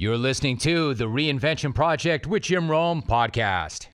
You're listening to the Reinvention Project with Jim Rome podcast.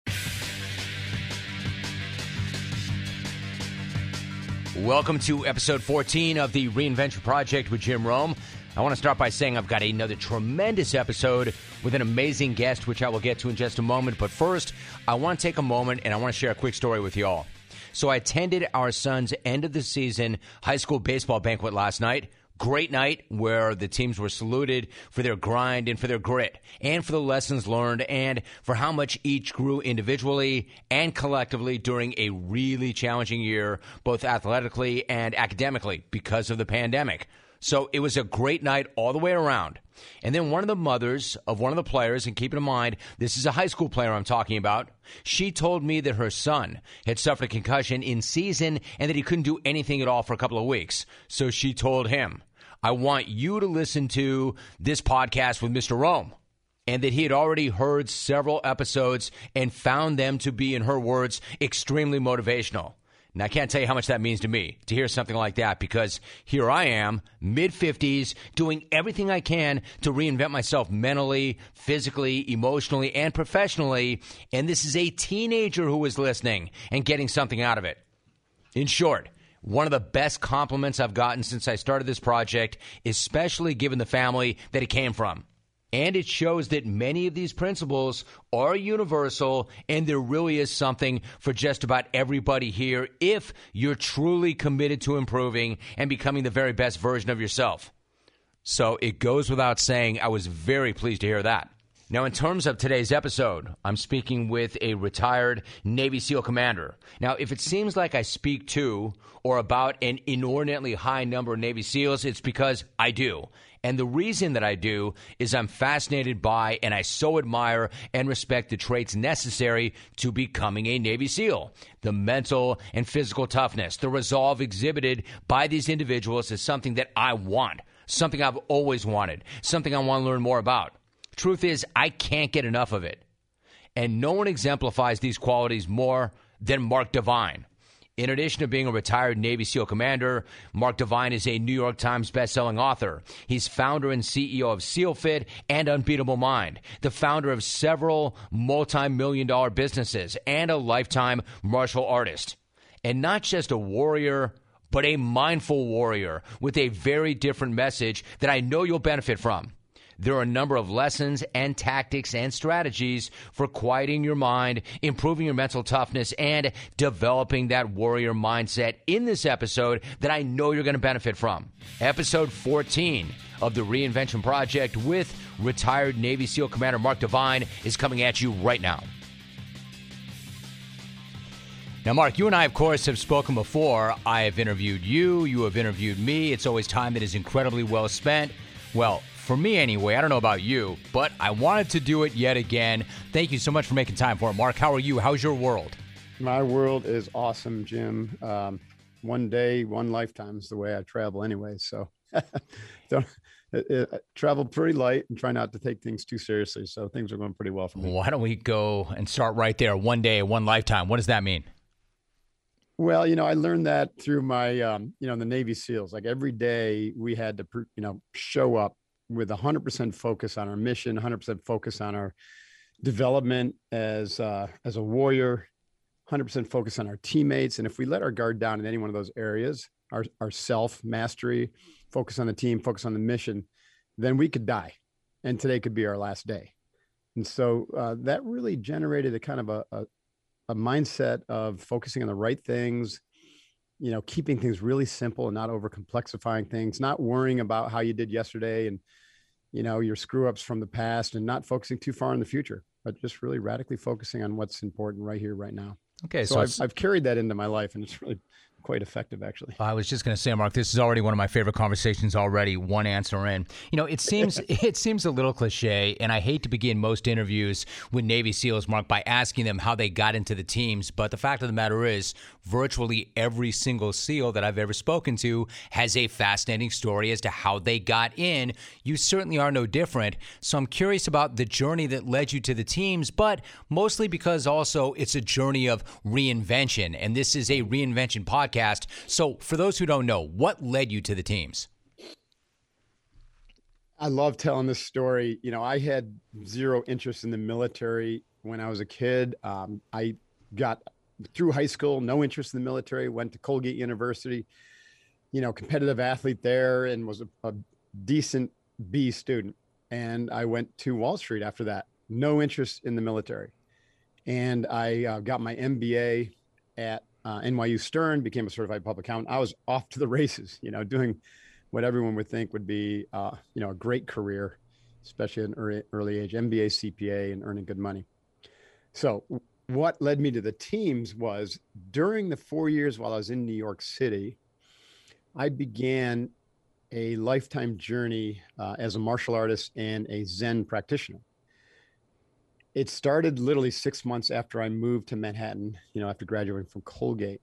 Welcome to episode 14 of the Reinvention Project with Jim Rome. I want to start by saying I've got another tremendous episode with an amazing guest, which I will get to in just a moment. But first, I want to take a moment and I want to share a quick story with you all. So, I attended our son's end of the season high school baseball banquet last night Great night where the teams were saluted for their grind and for their grit and for the lessons learned and for how much each grew individually and collectively during a really challenging year, both athletically and academically because of the pandemic. So it was a great night all the way around. And then one of the mothers of one of the players, and keep in mind, this is a high school player I'm talking about, she told me that her son had suffered a concussion in season and that he couldn't do anything at all for a couple of weeks. So she told him, I want you to listen to this podcast with Mr. Rome. And that he had already heard several episodes and found them to be, in her words, extremely motivational. And I can't tell you how much that means to me to hear something like that because here I am, mid 50s, doing everything I can to reinvent myself mentally, physically, emotionally, and professionally. And this is a teenager who is listening and getting something out of it. In short, one of the best compliments I've gotten since I started this project, especially given the family that it came from. And it shows that many of these principles are universal and there really is something for just about everybody here if you're truly committed to improving and becoming the very best version of yourself. So it goes without saying, I was very pleased to hear that. Now, in terms of today's episode, I'm speaking with a retired Navy SEAL commander. Now, if it seems like I speak to or about an inordinately high number of Navy SEALs, it's because I do. And the reason that I do is I'm fascinated by and I so admire and respect the traits necessary to becoming a Navy SEAL. The mental and physical toughness, the resolve exhibited by these individuals is something that I want, something I've always wanted, something I want to learn more about. Truth is, I can't get enough of it. And no one exemplifies these qualities more than Mark Divine. In addition to being a retired Navy SEAL commander, Mark Divine is a New York Times bestselling author. He's founder and CEO of SEALFIT and Unbeatable Mind, the founder of several multi million dollar businesses, and a lifetime martial artist. And not just a warrior, but a mindful warrior with a very different message that I know you'll benefit from. There are a number of lessons and tactics and strategies for quieting your mind, improving your mental toughness, and developing that warrior mindset in this episode that I know you're going to benefit from. Episode 14 of the Reinvention Project with retired Navy SEAL Commander Mark Divine is coming at you right now. Now, Mark, you and I, of course, have spoken before. I have interviewed you, you have interviewed me. It's always time that is incredibly well spent. Well, for me anyway. I don't know about you, but I wanted to do it yet again. Thank you so much for making time for it. Mark, how are you? How's your world? My world is awesome, Jim. Um, one day, one lifetime is the way I travel anyway. So don't. It, travel pretty light and try not to take things too seriously. So things are going pretty well for me. Why don't we go and start right there? One day, one lifetime. What does that mean? Well, you know, I learned that through my, um, you know, the Navy SEALs. Like every day, we had to, you know, show up with 100% focus on our mission, 100% focus on our development as uh, as a warrior, 100% focus on our teammates, and if we let our guard down in any one of those areas, our our self mastery, focus on the team, focus on the mission, then we could die, and today could be our last day. And so uh, that really generated a kind of a, a a mindset of focusing on the right things, you know, keeping things really simple and not over complexifying things, not worrying about how you did yesterday and, you know, your screw ups from the past and not focusing too far in the future, but just really radically focusing on what's important right here, right now. Okay. So, so I've, I've, carried that into my life and it's really quite effective, actually. I was just going to say, Mark, this is already one of my favorite conversations already. One answer in. You know, it seems it seems a little cliche, and I hate to begin most interviews with Navy SEALs, Mark, by asking them how they got into the teams. But the fact of the matter is, virtually every single SEAL that I've ever spoken to has a fascinating story as to how they got in. You certainly are no different. So I'm curious about the journey that led you to the teams, but mostly because also it's a journey of reinvention, and this is a reinvention podcast. So, for those who don't know, what led you to the teams? I love telling this story. You know, I had zero interest in the military when I was a kid. Um, I got through high school, no interest in the military, went to Colgate University, you know, competitive athlete there and was a, a decent B student. And I went to Wall Street after that, no interest in the military. And I uh, got my MBA at uh, NYU Stern, became a certified public accountant. I was off to the races, you know, doing what everyone would think would be, uh, you know, a great career, especially at an early, early age, MBA, CPA, and earning good money. So, what led me to the teams was during the four years while I was in New York City, I began a lifetime journey uh, as a martial artist and a Zen practitioner it started literally six months after I moved to Manhattan, you know, after graduating from Colgate.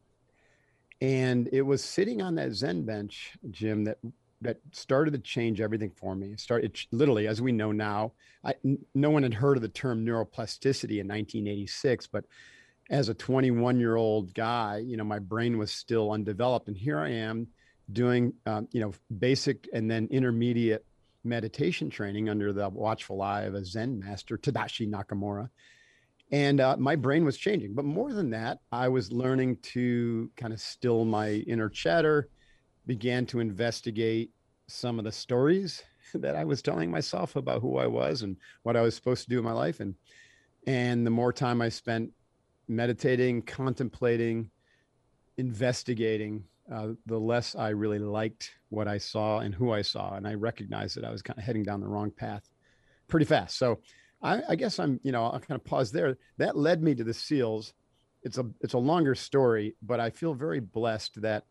And it was sitting on that Zen bench, Jim, that that started to change everything for me. It started it, literally, as we know now. I, n- no one had heard of the term neuroplasticity in 1986, but as a 21 year old guy, you know, my brain was still undeveloped, and here I am doing, um, you know, basic and then intermediate meditation training under the watchful eye of a Zen master, Tadashi Nakamura. And uh, my brain was changing. But more than that, I was learning to kind of still my inner chatter, began to investigate some of the stories that I was telling myself about who I was and what I was supposed to do in my life. And and the more time I spent meditating, contemplating, investigating, uh, the less I really liked what I saw and who I saw. And I recognized that I was kind of heading down the wrong path pretty fast. So I, I guess I'm, you know, I'll kind of pause there. That led me to the SEALs. It's a it's a longer story, but I feel very blessed that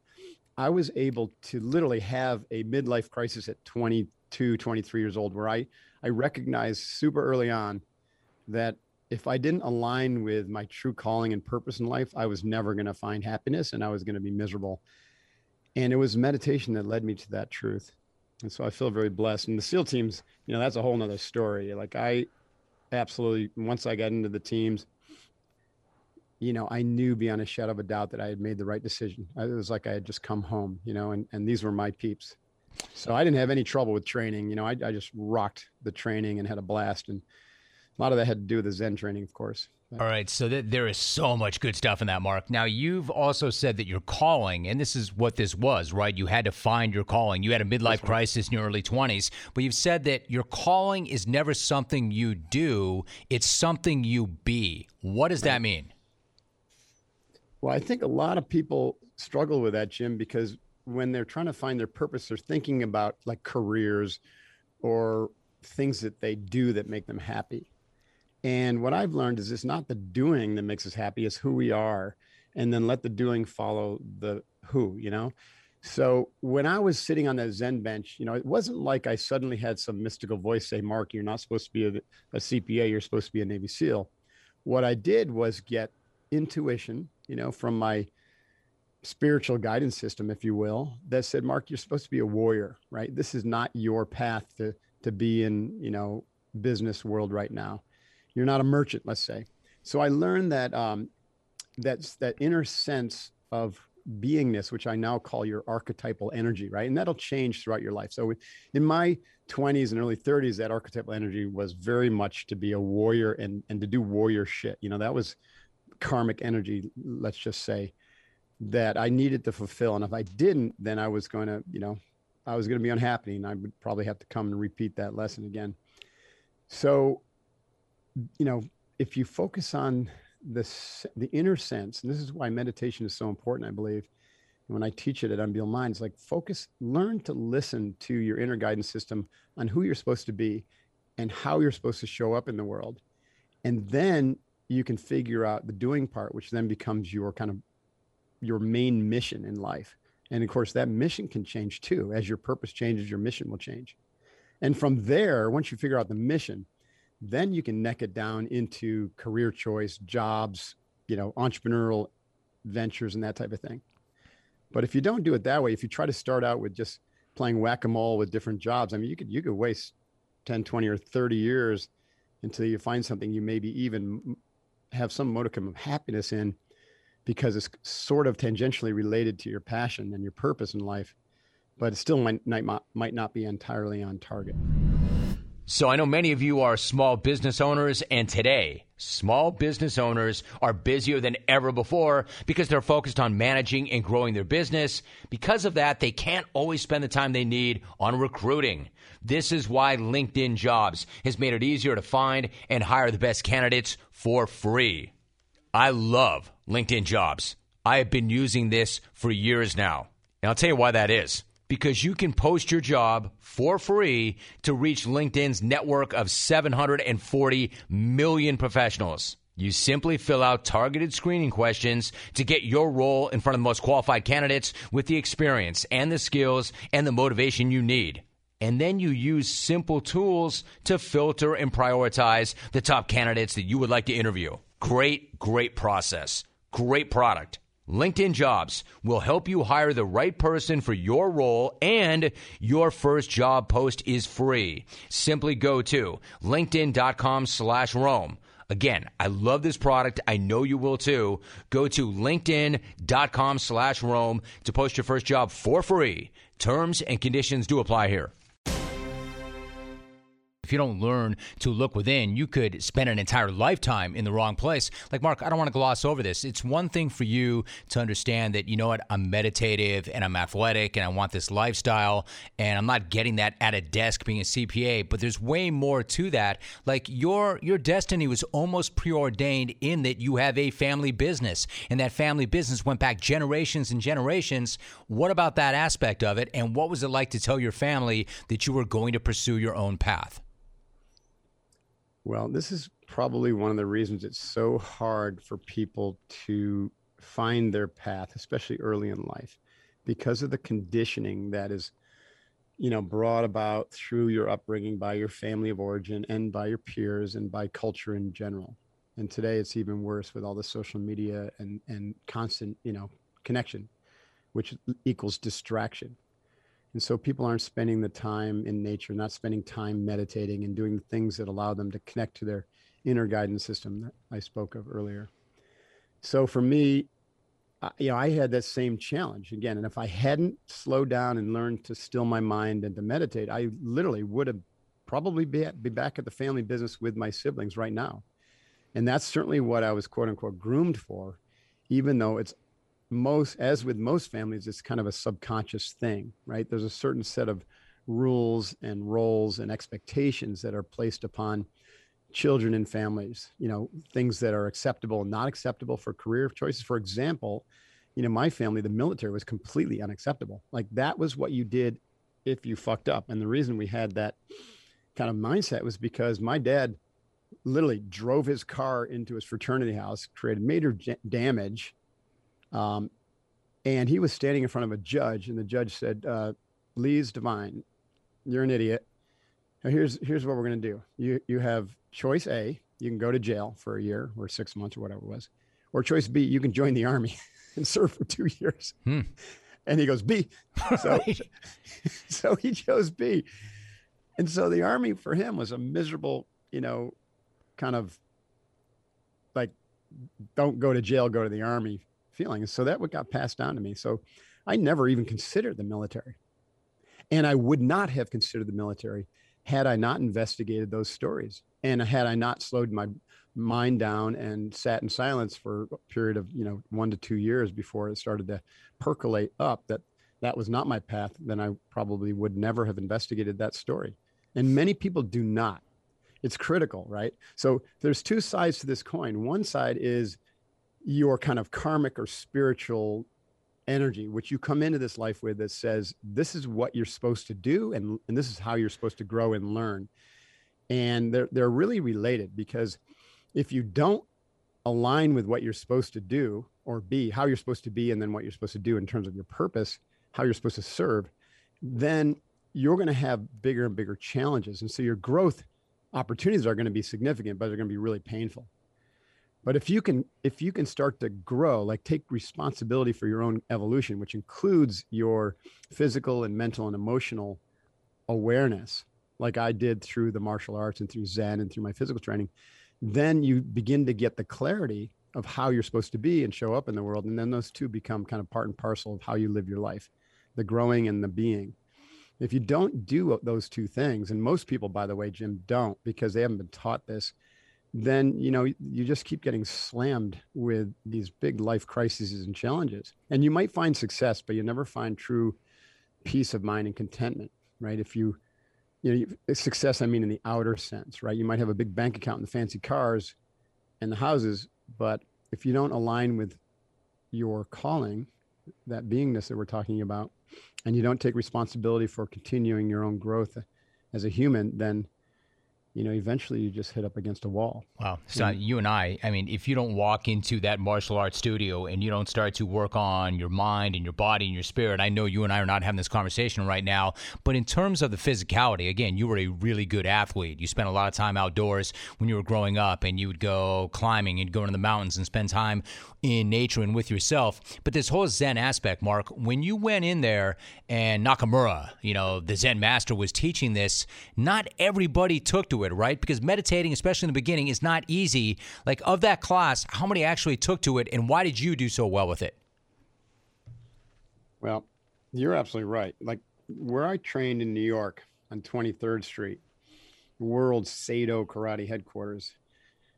I was able to literally have a midlife crisis at 22, 23 years old, where I I recognized super early on that if I didn't align with my true calling and purpose in life, I was never going to find happiness and I was going to be miserable. And it was meditation that led me to that truth. And so I feel very blessed. And the SEAL teams, you know, that's a whole nother story. Like I absolutely, once I got into the teams, you know, I knew beyond a shadow of a doubt that I had made the right decision. It was like I had just come home, you know, and, and these were my peeps. So I didn't have any trouble with training. You know, I, I just rocked the training and had a blast. And a lot of that had to do with the Zen training, of course. All right, so th- there is so much good stuff in that, Mark. Now, you've also said that your calling, and this is what this was, right? You had to find your calling. You had a midlife crisis in your early 20s, but you've said that your calling is never something you do, it's something you be. What does that mean? Well, I think a lot of people struggle with that, Jim, because when they're trying to find their purpose, they're thinking about like careers or things that they do that make them happy. And what I've learned is it's not the doing that makes us happy, it's who we are. And then let the doing follow the who, you know? So when I was sitting on that Zen bench, you know, it wasn't like I suddenly had some mystical voice say, Mark, you're not supposed to be a, a CPA, you're supposed to be a Navy SEAL. What I did was get intuition, you know, from my spiritual guidance system, if you will, that said, Mark, you're supposed to be a warrior, right? This is not your path to to be in, you know, business world right now. You're not a merchant, let's say. So I learned that um, that's that inner sense of beingness, which I now call your archetypal energy, right? And that'll change throughout your life. So in my 20s and early 30s, that archetypal energy was very much to be a warrior and and to do warrior shit. You know, that was karmic energy, let's just say, that I needed to fulfill. And if I didn't, then I was going to, you know, I was going to be unhappy and I would probably have to come and repeat that lesson again. So you know, if you focus on the the inner sense, and this is why meditation is so important, I believe. When I teach it at Unbeatable Minds, like focus, learn to listen to your inner guidance system on who you're supposed to be and how you're supposed to show up in the world. And then you can figure out the doing part, which then becomes your kind of your main mission in life. And of course, that mission can change too. As your purpose changes, your mission will change. And from there, once you figure out the mission, then you can neck it down into career choice, jobs, you know, entrepreneurial ventures and that type of thing. But if you don't do it that way, if you try to start out with just playing whack-a-mole with different jobs, I mean, you could you could waste 10, 20 or 30 years until you find something you maybe even have some modicum of happiness in because it's sort of tangentially related to your passion and your purpose in life, but it still might, might, might not be entirely on target. So I know many of you are small business owners, and today, small business owners are busier than ever before because they're focused on managing and growing their business. Because of that, they can't always spend the time they need on recruiting. This is why LinkedIn Jobs has made it easier to find and hire the best candidates for free. I love LinkedIn Jobs. I have been using this for years now. And I'll tell you why that is. Because you can post your job for free to reach LinkedIn's network of 740 million professionals. You simply fill out targeted screening questions to get your role in front of the most qualified candidates with the experience and the skills and the motivation you need. And then you use simple tools to filter and prioritize the top candidates that you would like to interview. Great, great process. Great product. LinkedIn Jobs will help you hire the right person for your role and your first job post is free. Simply go to linkedin.com slash Rome. Again, I love this product. I know you will too. Go to linkedin.com slash Rome to post your first job for free. Terms and conditions do apply here if you don't learn to look within, you could spend an entire lifetime in the wrong place. Like, Mark, I don't want to gloss over this. It's one thing for you to understand that, you know what, I'm meditative and I'm athletic and I want this lifestyle and I'm not getting that at a desk being a CPA, but there's way more to that. Like, your, your destiny was almost preordained in that you have a family business and that family business went back generations and generations. What about that aspect of it? And what was it like to tell your family that you were going to pursue your own path? Well, this is probably one of the reasons it's so hard for people to find their path, especially early in life, because of the conditioning that is, you know, brought about through your upbringing by your family of origin and by your peers and by culture in general. And today it's even worse with all the social media and, and constant, you know, connection, which equals distraction. And so people aren't spending the time in nature, not spending time meditating and doing the things that allow them to connect to their inner guidance system that I spoke of earlier. So for me, you know, I had that same challenge again. And if I hadn't slowed down and learned to still my mind and to meditate, I literally would have probably be, at, be back at the family business with my siblings right now. And that's certainly what I was quote unquote groomed for, even though it's most as with most families it's kind of a subconscious thing right? There's a certain set of rules and roles and expectations that are placed upon children and families you know things that are acceptable and not acceptable for career choices. For example you know my family the military was completely unacceptable. Like that was what you did if you fucked up. And the reason we had that kind of mindset was because my dad literally drove his car into his fraternity house created major damage um, and he was standing in front of a judge, and the judge said, uh, "Lees divine, you're an idiot. Now here's here's what we're going to do. You you have choice A. You can go to jail for a year or six months or whatever it was, or choice B. You can join the army and serve for two years." Hmm. And he goes B. So, so he chose B. And so the army for him was a miserable, you know, kind of like don't go to jail, go to the army feeling. So that what got passed down to me. So I never even considered the military. And I would not have considered the military had I not investigated those stories and had I not slowed my mind down and sat in silence for a period of, you know, one to two years before it started to percolate up that that was not my path, then I probably would never have investigated that story. And many people do not. It's critical, right? So there's two sides to this coin. One side is your kind of karmic or spiritual energy, which you come into this life with that says, this is what you're supposed to do, and, and this is how you're supposed to grow and learn. And they're, they're really related because if you don't align with what you're supposed to do or be, how you're supposed to be, and then what you're supposed to do in terms of your purpose, how you're supposed to serve, then you're going to have bigger and bigger challenges. And so your growth opportunities are going to be significant, but they're going to be really painful. But if you can if you can start to grow, like take responsibility for your own evolution, which includes your physical and mental and emotional awareness, like I did through the martial arts and through Zen and through my physical training, then you begin to get the clarity of how you're supposed to be and show up in the world. And then those two become kind of part and parcel of how you live your life, the growing and the being. If you don't do those two things, and most people, by the way, Jim, don't because they haven't been taught this, then you know you just keep getting slammed with these big life crises and challenges. And you might find success, but you never find true peace of mind and contentment, right? If you you know success, I mean in the outer sense, right? You might have a big bank account and the fancy cars and the houses, but if you don't align with your calling, that beingness that we're talking about, and you don't take responsibility for continuing your own growth as a human, then you know, eventually you just hit up against a wall. Wow. So mm-hmm. you and I, I mean, if you don't walk into that martial arts studio and you don't start to work on your mind and your body and your spirit, I know you and I are not having this conversation right now. But in terms of the physicality, again, you were a really good athlete. You spent a lot of time outdoors when you were growing up and you would go climbing and go into the mountains and spend time in nature and with yourself. But this whole Zen aspect, Mark, when you went in there and Nakamura, you know, the Zen master was teaching this, not everybody took to it, right? Because meditating, especially in the beginning, is not easy. Like, of that class, how many actually took to it, and why did you do so well with it? Well, you're absolutely right. Like, where I trained in New York on 23rd Street, world Seido karate headquarters,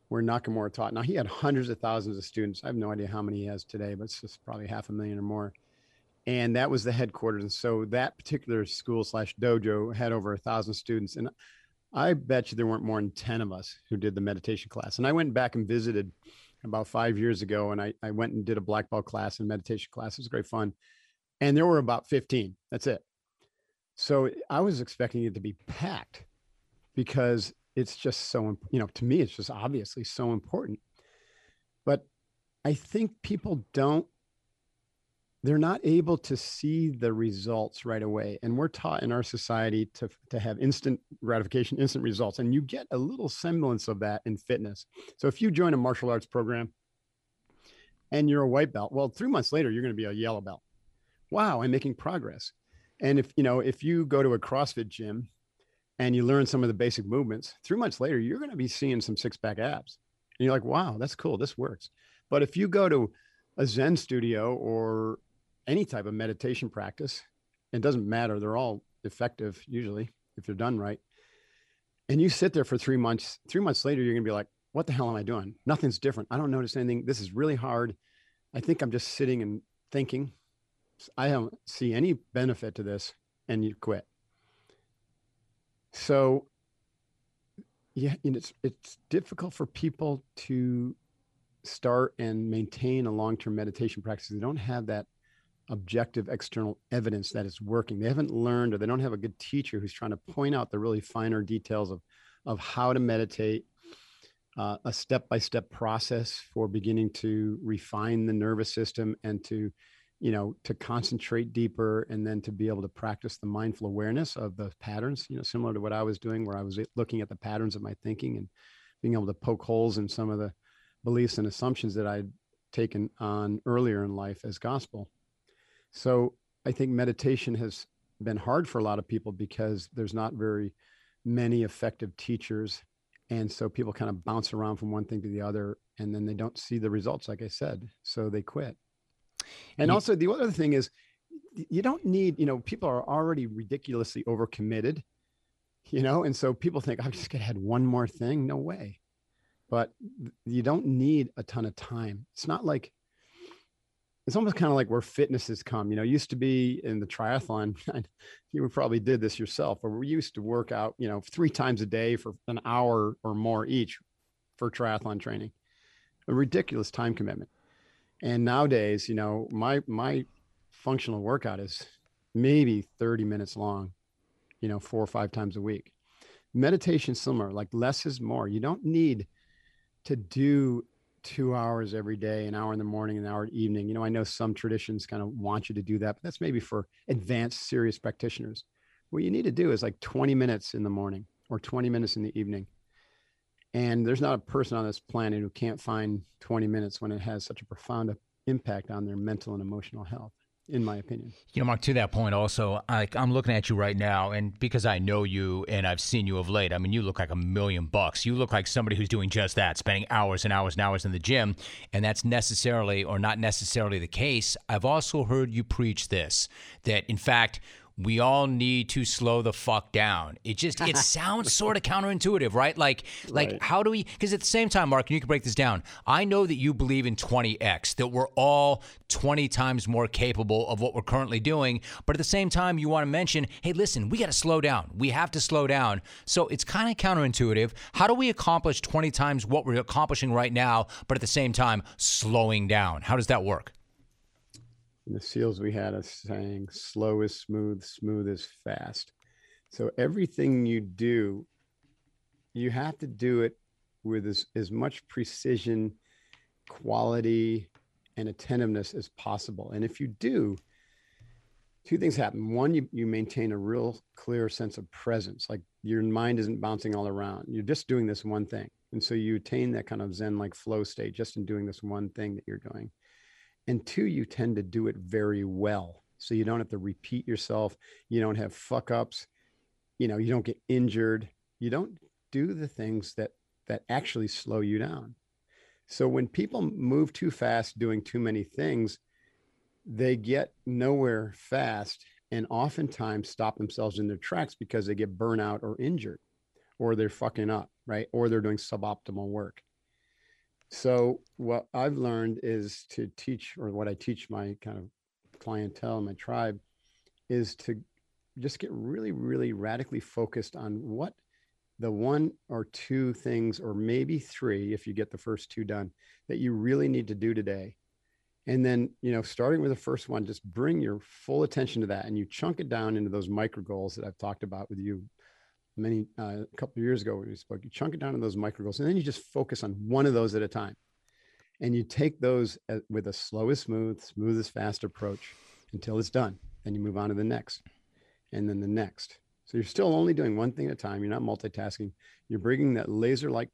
where Nakamura taught. Now, he had hundreds of thousands of students. I have no idea how many he has today, but it's just probably half a million or more and that was the headquarters. And so that particular school slash dojo had over a thousand students. And I bet you there weren't more than 10 of us who did the meditation class. And I went back and visited about five years ago and I, I went and did a black belt class and meditation class. It was great fun. And there were about 15. That's it. So I was expecting it to be packed because it's just so, you know, to me, it's just obviously so important. But I think people don't they're not able to see the results right away and we're taught in our society to, to have instant gratification instant results and you get a little semblance of that in fitness. So if you join a martial arts program and you're a white belt well three months later you're going to be a yellow belt. Wow i'm making progress. And if you know if you go to a crossfit gym and you learn some of the basic movements three months later you're going to be seeing some six-pack abs. And you're like wow that's cool. This works. But if you go to a zen studio or any type of meditation practice. It doesn't matter. They're all effective usually if they're done right. And you sit there for three months, three months later, you're going to be like, what the hell am I doing? Nothing's different. I don't notice anything. This is really hard. I think I'm just sitting and thinking. I don't see any benefit to this. And you quit. So, yeah, it's, it's difficult for people to start and maintain a long-term meditation practice. They don't have that objective external evidence that it's working. They haven't learned or they don't have a good teacher who's trying to point out the really finer details of, of how to meditate, uh, a step by step process for beginning to refine the nervous system and to, you know, to concentrate deeper and then to be able to practice the mindful awareness of the patterns, you know, similar to what I was doing, where I was looking at the patterns of my thinking and being able to poke holes in some of the beliefs and assumptions that I'd taken on earlier in life as gospel. So I think meditation has been hard for a lot of people because there's not very many effective teachers. And so people kind of bounce around from one thing to the other and then they don't see the results, like I said. So they quit. And yeah. also, the other thing is, you don't need, you know, people are already ridiculously overcommitted, you know, and so people think, I'm just going to add one more thing. No way. But you don't need a ton of time. It's not like, it's almost kind of like where fitness has come. You know, used to be in the triathlon. you probably did this yourself, where we used to work out, you know, three times a day for an hour or more each for triathlon training. A ridiculous time commitment. And nowadays, you know, my my functional workout is maybe 30 minutes long, you know, four or five times a week. Meditation similar, like less is more. You don't need to do two hours every day, an hour in the morning, an hour evening. You know, I know some traditions kind of want you to do that, but that's maybe for advanced serious practitioners. What you need to do is like 20 minutes in the morning or 20 minutes in the evening. And there's not a person on this planet who can't find 20 minutes when it has such a profound impact on their mental and emotional health in my opinion. You know, Mark, to that point also, like I'm looking at you right now, and because I know you and I've seen you of late, I mean, you look like a million bucks. You look like somebody who's doing just that, spending hours and hours and hours in the gym. And that's necessarily or not necessarily the case. I've also heard you preach this that, in fact, we all need to slow the fuck down. It just it sounds sort of counterintuitive, right? Like like right. how do we because at the same time, Mark, and you can break this down. I know that you believe in 20x, that we're all 20 times more capable of what we're currently doing, but at the same time you want to mention, hey, listen, we got to slow down. We have to slow down. So it's kind of counterintuitive. How do we accomplish 20 times what we're accomplishing right now, but at the same time slowing down? How does that work? In the SEALs, we had a saying, slow is smooth, smooth is fast. So everything you do, you have to do it with as, as much precision, quality, and attentiveness as possible. And if you do, two things happen. One, you, you maintain a real clear sense of presence, like your mind isn't bouncing all around. You're just doing this one thing. And so you attain that kind of Zen like flow state just in doing this one thing that you're doing and two you tend to do it very well. So you don't have to repeat yourself. You don't have fuck ups you know you don't get injured. You don't do the things that that actually slow you down. So when people move too fast doing too many things they get nowhere fast and oftentimes stop themselves in their tracks because they get burnout or injured or they're fucking up right? Or they're doing suboptimal work so what I've learned is to teach, or what I teach my kind of clientele, my tribe, is to just get really, really radically focused on what the one or two things, or maybe three, if you get the first two done, that you really need to do today. And then, you know, starting with the first one, just bring your full attention to that and you chunk it down into those micro goals that I've talked about with you many uh, a couple of years ago we spoke. You chunk it down to those micro goals, and then you just focus on one of those at a time, and you take those with a slow as smooth, smooth as fast approach until it's done. Then you move on to the next, and then the next. So you're still only doing one thing at a time. You're not multitasking. You're bringing that laser-like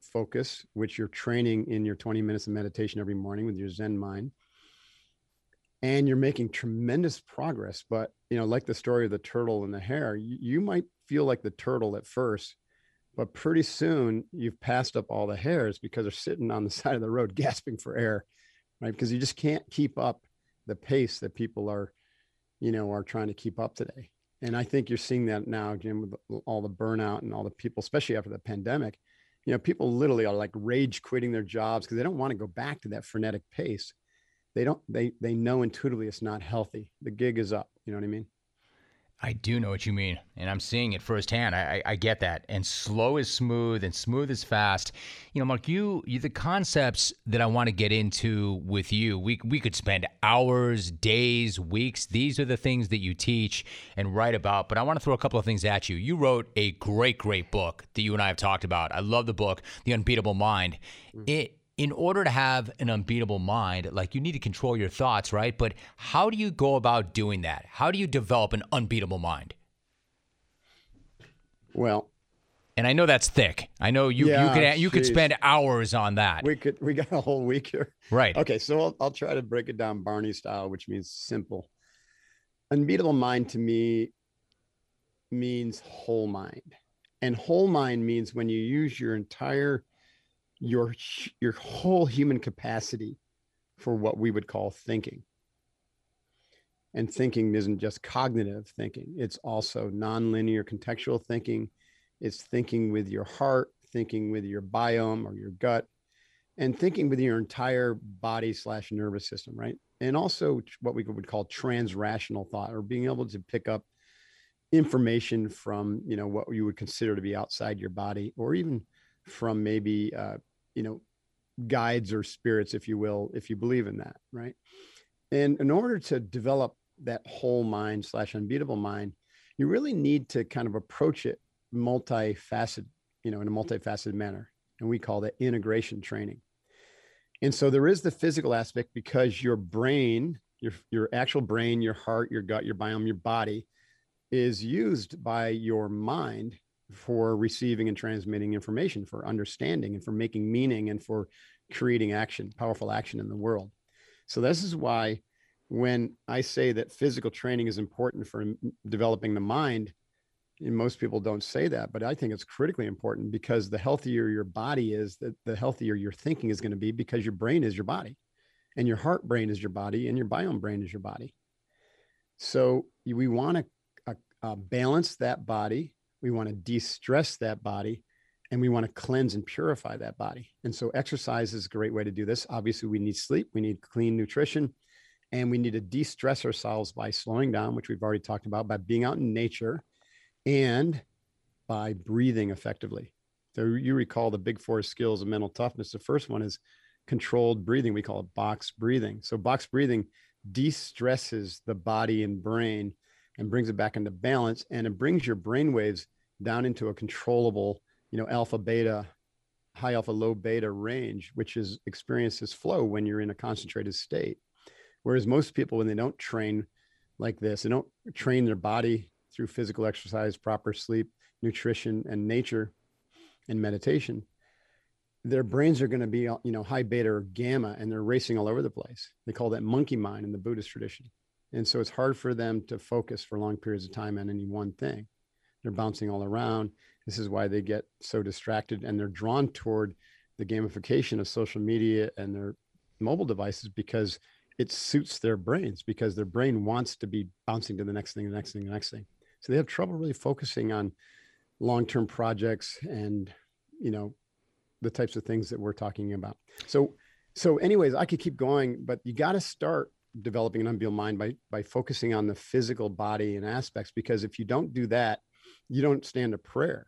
focus, which you're training in your 20 minutes of meditation every morning with your Zen mind and you're making tremendous progress but you know like the story of the turtle and the hare you, you, might feel like the turtle at first but pretty soon you've passed up all the hares because they're sitting on the side of the road gasping for air right? Because you just can't keep up the pace that people are you know are trying to keep up today. And i think you're seeing that now jim with all the burnout and all the people especially after the pandemic you know people literally are like rage quitting their jobs because they don't want to go back to that frenetic pace. They don't they they know intuitively it's not healthy. The gig is up you know what i mean I do know what you mean, and I'm seeing it firsthand. I, I, I, get that. And slow is smooth, and smooth is fast. You know, Mark, you, you the concepts that I want to get into with you. We we could spend hours, days, weeks. These are the things that you teach and write about. But I want to throw a couple of things at you. You wrote a great, great book that you and I have talked about. I love the book, The Unbeatable Mind. Mm. It in order to have an unbeatable mind, like you need to control your thoughts, right? But how do you go about doing that? How do you develop an unbeatable mind? Well, and I know that's thick. I know you yeah, you could you could spend hours on that. We could we got a whole week here. Right. Okay, so I'll, I'll try to break it down Barney style, which means simple. Unbeatable mind to me means whole mind. And whole mind means when you use your entire your your whole human capacity for what we would call thinking. And thinking isn't just cognitive thinking. It's also nonlinear contextual thinking. It's thinking with your heart thinking with your biome or your gut and thinking with your entire body slash nervous system right? And also what we would call transrational thought or being able to pick up information from you know what you would consider to be outside your body or even from maybe uh, you know guides or spirits if you will if you believe in that right? And in order to develop that whole mind slash unbeatable mind you really need to kind of approach it multifaceted you know in a multifaceted manner and we call that integration training. And so there is the physical aspect because your brain, your your actual brain, your heart, your gut, your biome, your body is used by your mind for receiving and transmitting information, for understanding and for making meaning and for creating action, powerful action in the world. So this is why when I say that physical training is important for developing the mind, most people don't say that, but I think it's critically important because the healthier your body is, the, the healthier your thinking is going to be because your brain is your body and your heart brain is your body and your biome brain is your body. So we want to uh, uh, balance that body. We want to de-stress that body and we want to cleanse and purify that body. And so exercise is a great way to do this. Obviously we need sleep, we need clean nutrition, and we need to de-stress ourselves by slowing down, which we've already talked about, by being out in nature and by breathing effectively. So you recall the big four skills of mental toughness. The first one is controlled breathing. We call it box breathing. So box breathing de-stresses the body and brain and brings it back into balance and it brings your brain waves down into a controllable, you know, alpha beta, high alpha, low beta range, which is experiences flow when you're in a concentrated state. Whereas most people, when they don't train like this, they don't train their body through physical exercise, proper sleep, nutrition, and nature and meditation, their brains are going to be, you know, high beta or gamma, and they're racing all over the place. They call that monkey mind in the Buddhist tradition. And so it's hard for them to focus for long periods of time on any one thing. They're bouncing all around. This is why they get so distracted and they're drawn toward the gamification of social media and their mobile devices because it suits their brains because their brain wants to be bouncing to the next thing, the next thing, the next thing. So they have trouble really focusing on long-term projects and you know the types of things that we're talking about. So so anyways, I could keep going, but you got to start developing an unbeatable mind by by focusing on the physical body and aspects because if you don't do that, you don't stand a prayer.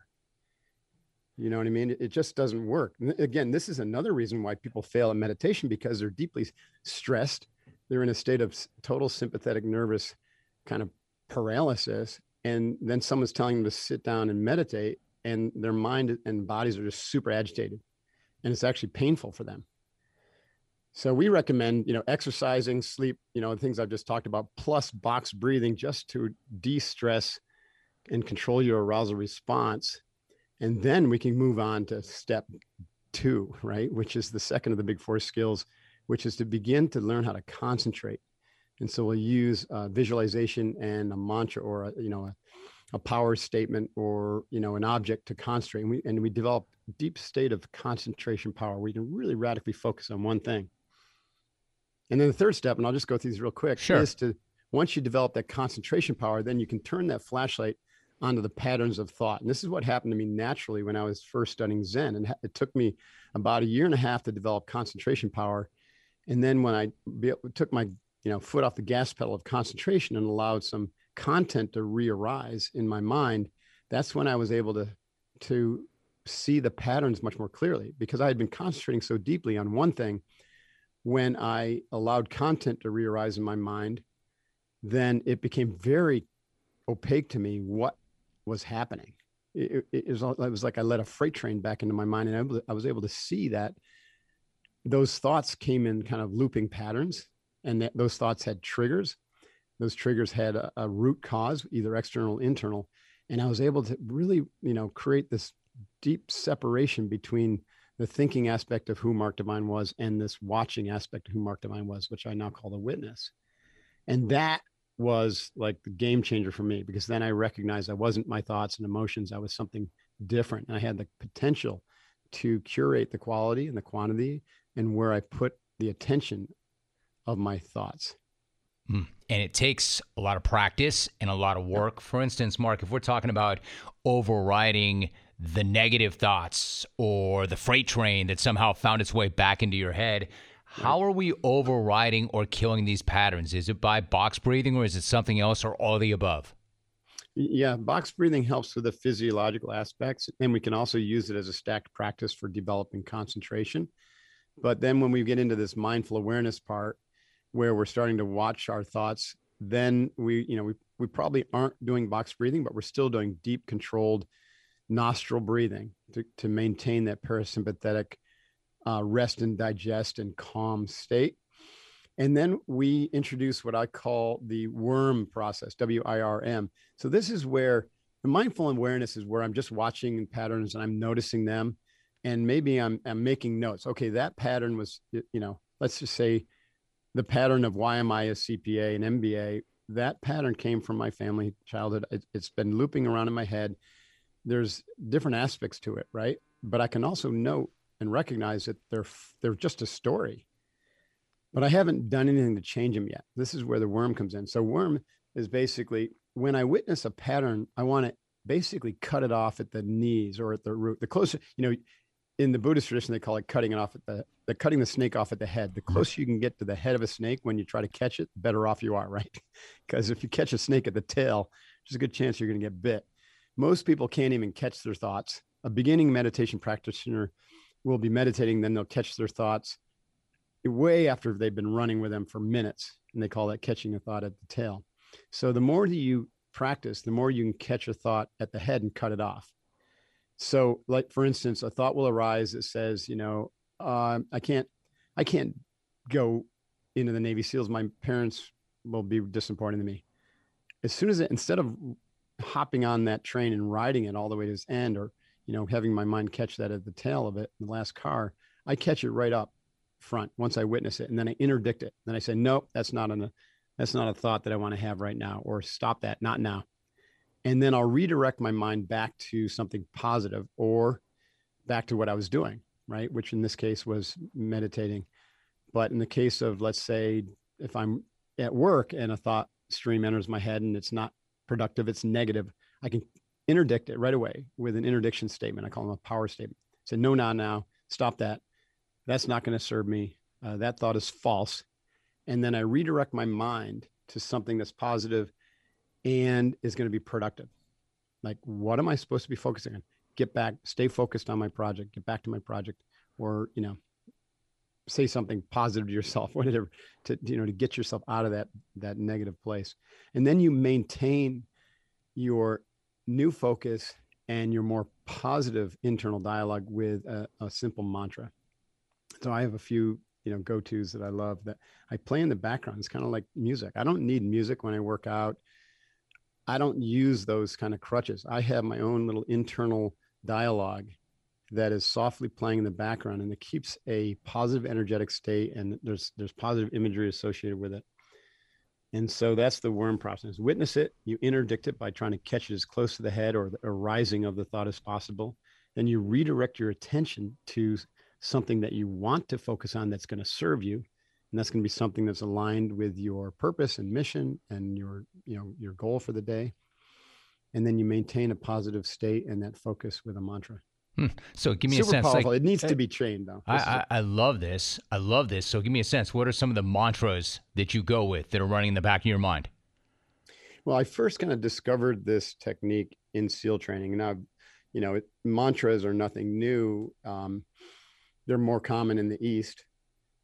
You know what I mean? It just doesn't work. Again, this is another reason why people fail in meditation because they're deeply stressed. They're in a state of total sympathetic nervous kind of paralysis and then someone's telling them to sit down and meditate and their mind and bodies are just super agitated and it's actually painful for them so we recommend you know exercising sleep you know things i've just talked about plus box breathing just to de-stress and control your arousal response and then we can move on to step two right which is the second of the big four skills which is to begin to learn how to concentrate. And so we'll use uh, visualization and a mantra or a, you know a, a, power statement or you know an object to concentrate. And we, and we develop deep state of concentration power. Where you can really radically focus on one thing. And then the third step and i'll just go through these real quick sure. is to once you develop that concentration power then you can turn that flashlight onto the patterns of thought. And this is what happened to me naturally when i was first studying zen. And it took me about a year and a half to develop concentration power. And then when i took my you know, foot off the gas pedal of concentration and allowed some content to re-arise in my mind, that's when I was able to to see the patterns much more clearly. Because I had been concentrating so deeply on one thing. When I allowed content to re-arise in my mind, then it became very opaque to me what was happening. It, it, it, was, it was like I let a freight train back into my mind, and I was able to see that those thoughts came in kind of looping patterns and that those thoughts had triggers. Those triggers had a, a root cause, either external, or internal, and I was able to really, you know, create this deep separation between the thinking aspect of who Mark Divine was and this watching aspect of who Mark Divine was, which I now call the witness. And that was like the game changer for me because then I recognized I wasn't my thoughts and emotions. I was something different. And I had the potential to curate the quality and the quantity and where I put the attention of my thoughts. Mm. And it takes a lot of practice and a lot of work. For instance, Mark, if we're talking about overriding the negative thoughts or the freight train that somehow found its way back into your head, how are we overriding or killing these patterns? Is it by box breathing or is it something else or all the above? Yeah, box breathing helps with the physiological aspects, and we can also use it as a stacked practice for developing concentration. But then when we get into this mindful awareness part, where we're starting to watch our thoughts, then we, you know, we, we probably aren't doing box breathing, but we're still doing deep controlled nostril breathing to, to maintain that parasympathetic uh, rest and digest and calm state. And then we introduce what I call the worm process, W I R M. So this is where the mindful awareness is where I'm just watching patterns and I'm noticing them. And maybe I'm, I'm making notes. Okay, that pattern was, you know, let's just say the pattern of why am I a CPA and MBA, that pattern came from my family childhood. It, it's been looping around in my head. There's different aspects to it, right? But I can also note and recognize that they're they're just a story. But I haven't done anything to change them yet. This is where the worm comes in. So worm is basically when I witness a pattern, I want to basically cut it off at the knees or at the root. The closer, you know, in the Buddhist tradition, they call it cutting it off at the, the cutting the snake off at the head. The mm-hmm. closer you can get to the head of a snake when you try to catch it, the better off you are, right? Because if you catch a snake at the tail, there's a good chance you're going to get bit. Most people can't even catch their thoughts. A beginning meditation practitioner will be meditating, then they'll catch their thoughts way after they've been running with them for minutes. And they call that catching a thought at the tail. So the more that you practice, the more you can catch a thought at the head and cut it off. So, like for instance, a thought will arise that says, you know, uh, I can't, I can't go into the Navy SEALs. My parents will be disappointed in me. As soon as it, instead of hopping on that train and riding it all the way to its end, or you know, having my mind catch that at the tail of it, the last car, I catch it right up front once I witness it, and then I interdict it. Then I say, nope, that's not an, that's not a thought that I want to have right now, or stop that, not now. And then I'll redirect my mind back to something positive or back to what I was doing, right? Which in this case was meditating. But in the case of, let's say, if I'm at work and a thought stream enters my head and it's not productive, it's negative, I can interdict it right away with an interdiction statement. I call them a power statement. Say, no, now, now, stop that. That's not going to serve me. Uh, that thought is false. And then I redirect my mind to something that's positive and is going to be productive. Like, what am I supposed to be focusing on? Get back, stay focused on my project, get back to my project, or, you know, say something positive to yourself, whatever, to, you know, to get yourself out of that, that negative place. And then you maintain your new focus and your more positive internal dialogue with a, a simple mantra. So I have a few, you know, go-tos that I love that I play in the background. It's kind of like music. I don't need music when I work out. I don't use those kind of crutches. I have my own little internal dialogue that is softly playing in the background and it keeps a positive energetic state and there's there's positive imagery associated with it. And so that's the worm process. Witness it, you interdict it by trying to catch it as close to the head or the arising of the thought as possible. Then you redirect your attention to something that you want to focus on that's going to serve you. And that's going to be something that's aligned with your purpose and mission and your, you know, your goal for the day. And then you maintain a positive state and that focus with a mantra. Hmm. So give me Super a sense. Powerful. Like, it needs to be trained though. I, I, I, love this. I love this. So give me a sense. What are some of the mantras that you go with that are running in the back of your mind? Well, I first kind of discovered this technique in SEAL training. Now, you know, it, mantras are nothing new. Um, they're more common in the East,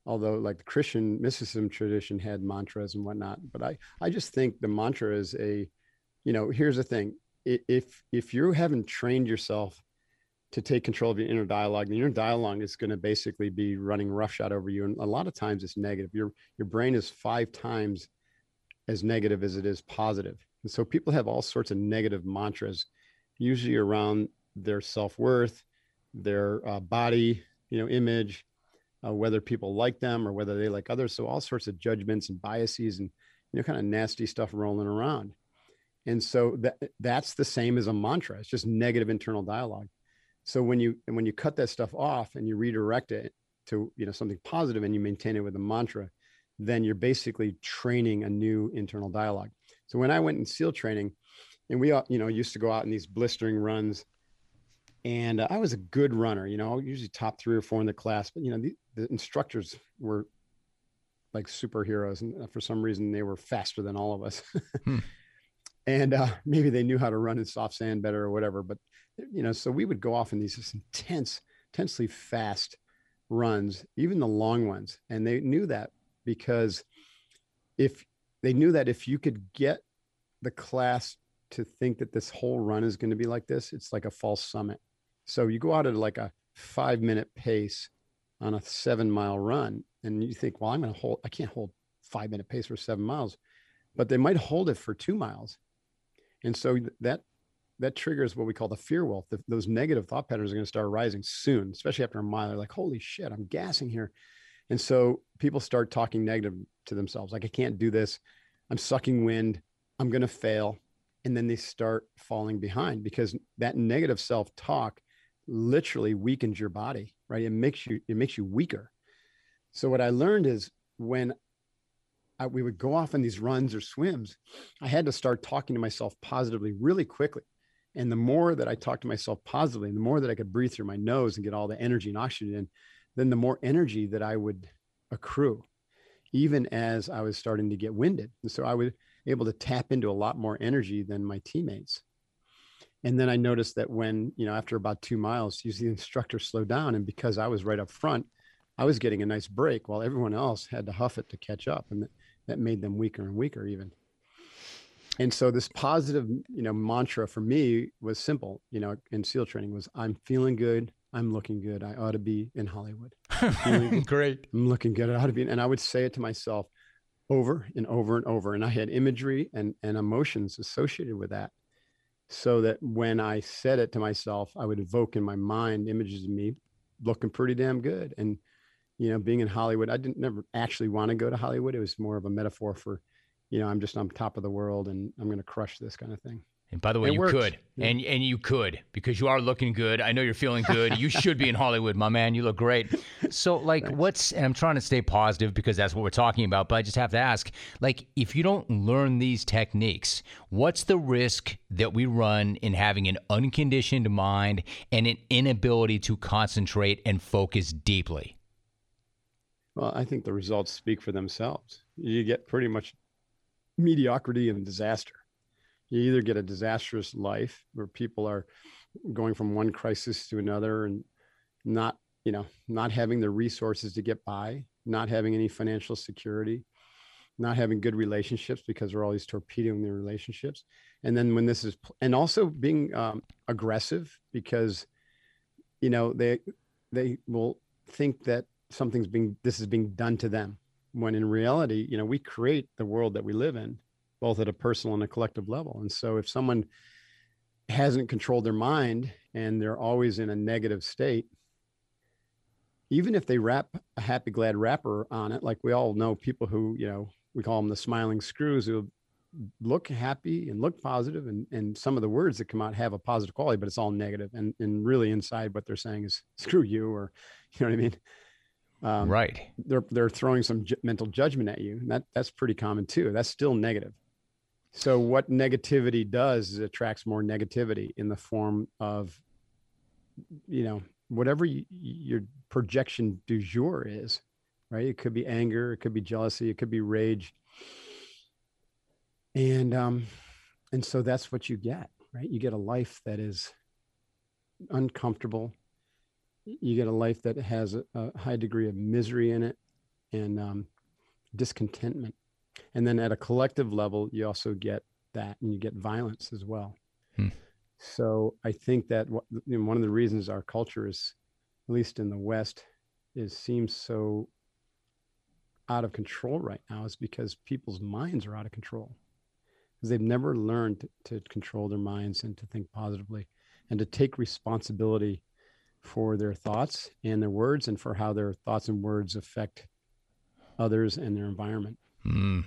although like the Christian mysticism tradition had mantras and whatnot. But I, I just think the mantra is a, you know, here's the thing. If if you haven't trained yourself to take control of your inner dialogue. The inner dialogue is going to basically be running roughshod over you. And a lot of times it's negative. Your, your brain is five times as negative as it is positive. And so people have all sorts of negative mantras, usually around their self-worth, their uh, body, you know, image, uh, whether people like them or whether they like others. So all sorts of judgments and biases and, you know, kind of nasty stuff rolling around. And so that that's the same as a mantra. It's just negative internal dialogue so when you when you cut that stuff off and you redirect it to you know something positive and you maintain it with a mantra then you're basically training a new internal dialogue so when i went in seal training and we you know used to go out in these blistering runs and uh, i was a good runner you know usually top three or four in the class but you know the, the instructors were like superheroes and uh, for some reason they were faster than all of us hmm. and uh, maybe they knew how to run in soft sand better or whatever but you know, so we would go off in these intense, intensely fast runs, even the long ones. And they knew that because if they knew that if you could get the class to think that this whole run is going to be like this, it's like a false summit. So you go out at like a five minute pace on a seven mile run. And you think, well, I'm going to hold, I can't hold five minute pace for seven miles, but they might hold it for two miles. And so that, that triggers what we call the fear wolf. The, those negative thought patterns are going to start rising soon, especially after a mile. They're like, holy shit, I'm gassing here. And so people start talking negative to themselves, like, I can't do this. I'm sucking wind. I'm going to fail. And then they start falling behind because that negative self talk literally weakens your body, right? It makes you, it makes you weaker. So what I learned is when I, we would go off on these runs or swims, I had to start talking to myself positively really quickly. And the more that I talked to myself positively, and the more that I could breathe through my nose and get all the energy and oxygen in, then the more energy that I would accrue, even as I was starting to get winded. And so I was able to tap into a lot more energy than my teammates. And then I noticed that when, you know, after about two miles, you see the instructor slow down. And because I was right up front, I was getting a nice break while everyone else had to huff it to catch up. And that made them weaker and weaker even. And so this positive, you know, mantra for me was simple, you know, in SEAL training was I'm feeling good. I'm looking good. I ought to be in Hollywood. Great. I'm looking good. I ought to be. And I would say it to myself over and over and over. And I had imagery and, and emotions associated with that. So that when I said it to myself, I would evoke in my mind images of me looking pretty damn good. And, you know, being in Hollywood, I didn't never actually want to go to Hollywood. It was more of a metaphor for, you know, I'm just on top of the world and I'm going to crush this kind of thing. And by the way, It you works. could, Yeah. and and you could because you are looking good. I know you're feeling good. You should be in Hollywood, my man. You look great. So, like, what's? And I'm trying to stay positive because that's what we're talking about. But I just have to ask, like, if you don't learn these techniques, what's the risk that we run in having an unconditioned mind and an inability to concentrate and focus deeply? Well, I think the results speak for themselves. You get pretty much mediocrity and disaster. You either get a disastrous life where people are going from one crisis to another and not, you know, not having the resources to get by, not having any financial security, not having good relationships because we're always torpedoing their relationships. And then when this is, and also being um, aggressive because, you know, they, they will think that something's being this is being done to them. When in reality you know we create the world that we live in both at a personal and a collective level. And so if someone hasn't controlled their mind and they're always in a negative state even if they wrap a happy glad wrapper on it like we all know people who you know we call them the smiling screws who look happy and look positive and and some of the words that come out have a positive quality but it's all negative. And and really inside what they're saying is screw you or you know what i mean um, right. they're they're throwing some ju- mental judgment at you and that that's pretty common too. That's still negative. So what negativity does is attracts more negativity in the form of you know whatever your projection du jour is right? It could be anger it could be jealousy it could be rage. And um and so that's what you get right? You get a life that is uncomfortable you get a life that has a, a high degree of misery in it and um, discontentment. And then at a collective level, you also get that and you get violence as well. Hmm. So I think that what, you know, one of the reasons our culture is, at least in the West, is seems so out of control right now is because people's minds are out of control because they've never learned to, to control their minds and to think positively and to take responsibility for their thoughts and their words and for how their thoughts and words affect others and their environment. Mm,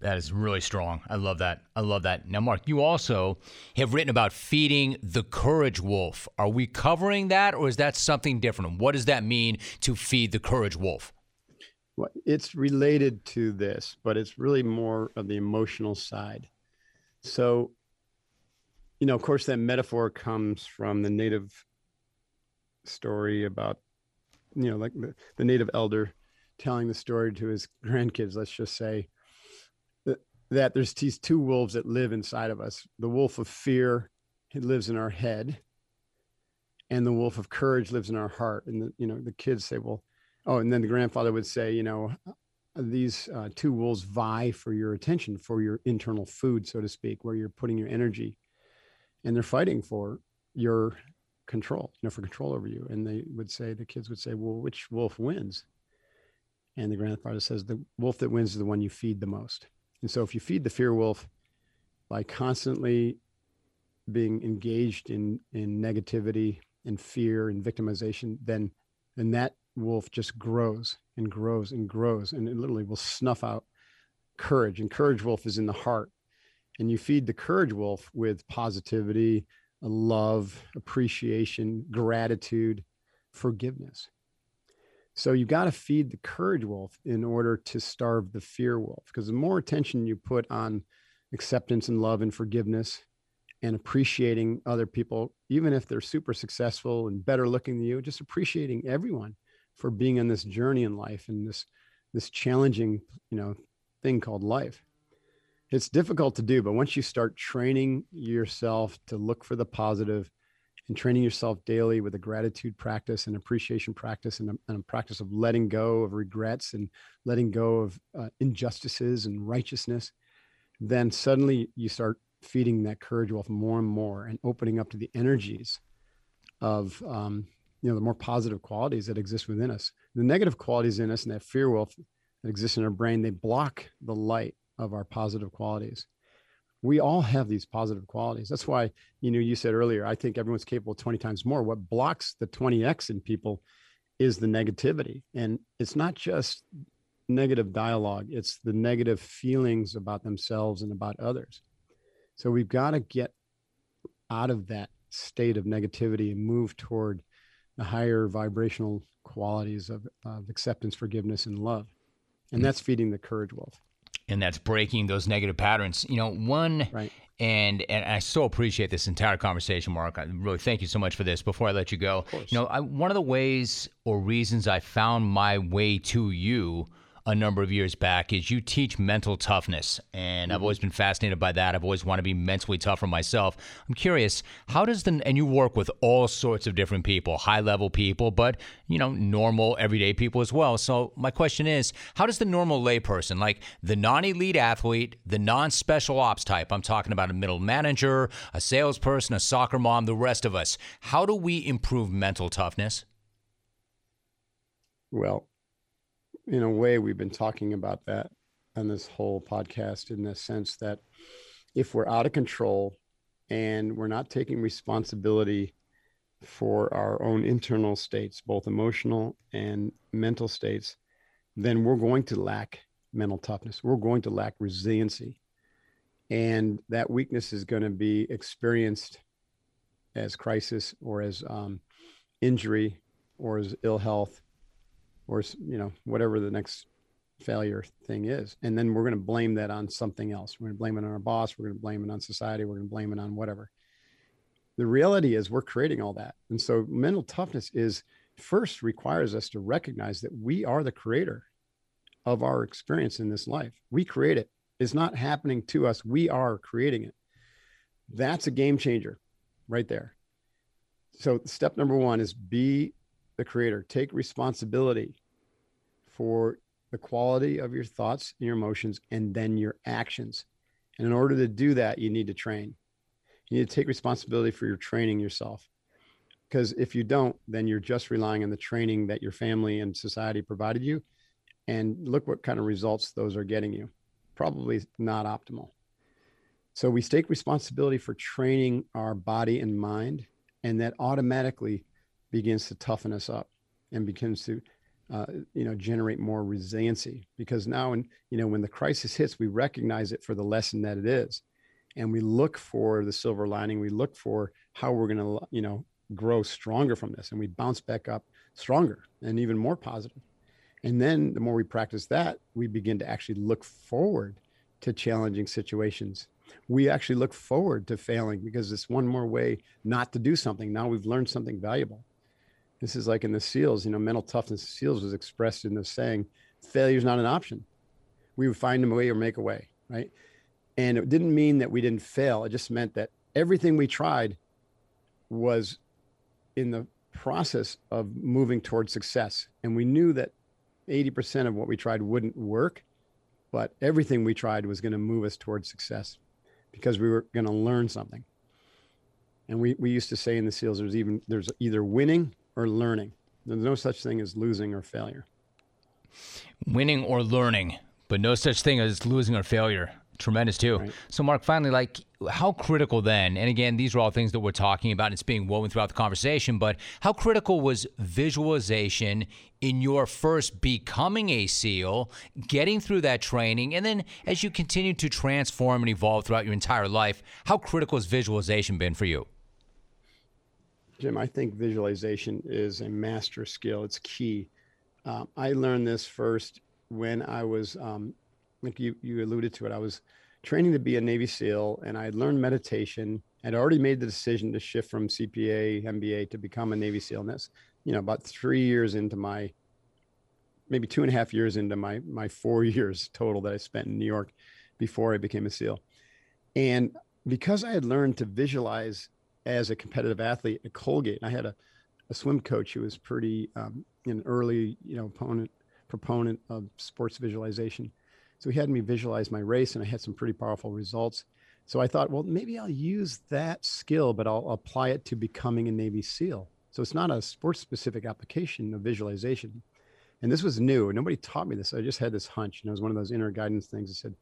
that is really strong. I love that. I love that. Now, Mark, you also have written about feeding the courage wolf. Are we covering that, or is that something different? What does that mean to feed the courage wolf? Well, it's related to this, but it's really more of the emotional side. So, you know, of course, that metaphor comes from the native story about, you know, like the, the native elder telling the story to his grandkids, let's just say, that, that there's these two wolves that live inside of us the wolf of fear, it lives in our head, and the wolf of courage lives in our heart. And, the, you know, the kids say, well, oh, and then the grandfather would say, you know, these uh, two wolves vie for your attention, for your internal food, so to speak, where you're putting your energy, and they're fighting for your control, you know, for control over you. And they would say, the kids would say, well, which wolf wins? And the grandfather says, the wolf that wins is the one you feed the most. And so if you feed the fear wolf by constantly being engaged in, in negativity and fear and victimization, then, then that wolf just grows and grows and grows and it literally will snuff out courage. And courage wolf is in the heart. And you feed the courage wolf with positivity, love, appreciation, gratitude, forgiveness. So you've got to feed the courage wolf in order to starve the fear wolf. Because the more attention you put on acceptance and love and forgiveness and appreciating other people, even if they're super successful and better looking than you, just appreciating everyone for being on this journey in life and this this challenging, you know, thing called life it's difficult to do, but once you start training yourself to look for the positive and training yourself daily with a gratitude practice and appreciation practice and a, and a practice of letting go of regrets and letting go of uh, injustices and righteousness, then suddenly you start feeding that courage wolf more and more and opening up to the energies of um, you know the more positive qualities that exist within us. The negative qualities in us and that fear wolf that exists in our brain they block the light of our positive qualities. We all have these positive qualities. That's why, you know, you said earlier, I think everyone's capable of 20 times more. What blocks the 20x in people is the negativity. And it's not just negative dialogue, it's the negative feelings about themselves and about others. So we've got to get out of that state of negativity and move toward the higher vibrational qualities of, of acceptance, forgiveness, and love. And mm. that's feeding the courage wolf and that's breaking those negative patterns. You know, one right. and and I so appreciate this entire conversation, Mark. I really thank you so much for this. Before I let you go, you know, I, one of the ways or reasons I found my way to you a number of years back is you teach mental toughness. And mm-hmm. I've always been fascinated by that. I've always wanted to be mentally tough for myself. I'm curious, how does the, and you work with all sorts of different people, high level people, but, you know, normal, everyday people as well. So my question is, how does the normal layperson, like the non elite athlete, the non special ops type, I'm talking about a middle manager, a salesperson, a soccer mom, the rest of us, how do we improve mental toughness? Well, in a way, we've been talking about that on this whole podcast in the sense that if we're out of control and we're not taking responsibility for our own internal states, both emotional and mental states, then we're going to lack mental toughness. We're going to lack resiliency. And that weakness is going to be experienced as crisis or as um, injury or as ill health or you know whatever the next failure thing is. And then we're going to blame that on something else. We're going to blame it on our boss. We're going to blame it on society. We're going to blame it on whatever. The reality is we're creating all that. And so mental toughness is first requires us to recognize that we are the creator of our experience in this life. We create it. It's not happening to us. We are creating it. That's a game changer right there. So step number one is be the creator. Take responsibility for the quality of your thoughts and your emotions and then your actions. And in order to do that, you need to train. You need to take responsibility for your training yourself. Because if you don't, then you're just relying on the training that your family and society provided you. And look what kind of results those are getting you. Probably not optimal. So we take responsibility for training our body and mind, and that automatically begins to toughen us up and begins to uh, you know generate more resiliency. Because now when you know when the crisis hits we recognize it for the lesson that it is. And we look for the silver lining. We look for how we're going to you know grow stronger from this. And we bounce back up stronger and even more positive. And then the more we practice that we begin to actually look forward to challenging situations. We actually look forward to failing because it's one more way not to do something. Now we've learned something valuable this is like in the SEALs, you know, mental toughness SEALs was expressed in the saying, failure is not an option. We would find a way or make a way, right? And it didn't mean that we didn't fail. It just meant that everything we tried was in the process of moving towards success. And we knew that 80% of what we tried wouldn't work, but everything we tried was going to move us towards success because we were going to learn something. And we, we used to say in the SEALs, there's even there's either winning or learning. There's no such thing as losing or failure. Winning or learning, but no such thing as losing or failure. Tremendous too. Right. So, Mark, finally, like, how critical then? And again, these are all things that we're talking about. And it's being woven throughout the conversation. But how critical was visualization in your first becoming a SEAL, getting through that training, and then as you continue to transform and evolve throughout your entire life, how critical has visualization been for you? Jim, I think visualization is a master skill. It's key. Um, I learned this first when I was um, like you you alluded to it. I was training to be a Navy SEAL, and I had learned meditation. I'd already made the decision to shift from CPA MBA to become a Navy SEAL. And that's you know about three years into my, maybe two and a half years into my my four years total that I spent in New York before I became a SEAL. And because I had learned to visualize as a competitive athlete at Colgate, And I had a, a swim coach who was pretty um, an early you know opponent proponent of sports visualization so he had me visualize my race, and I had some pretty powerful results. So I thought, well, maybe I'll use that skill, but I'll apply it to becoming a Navy SEAL. So it's not a sports specific application of visualization. And this was new. Nobody taught me this. I just had this hunch. And it was one of those inner guidance things that said,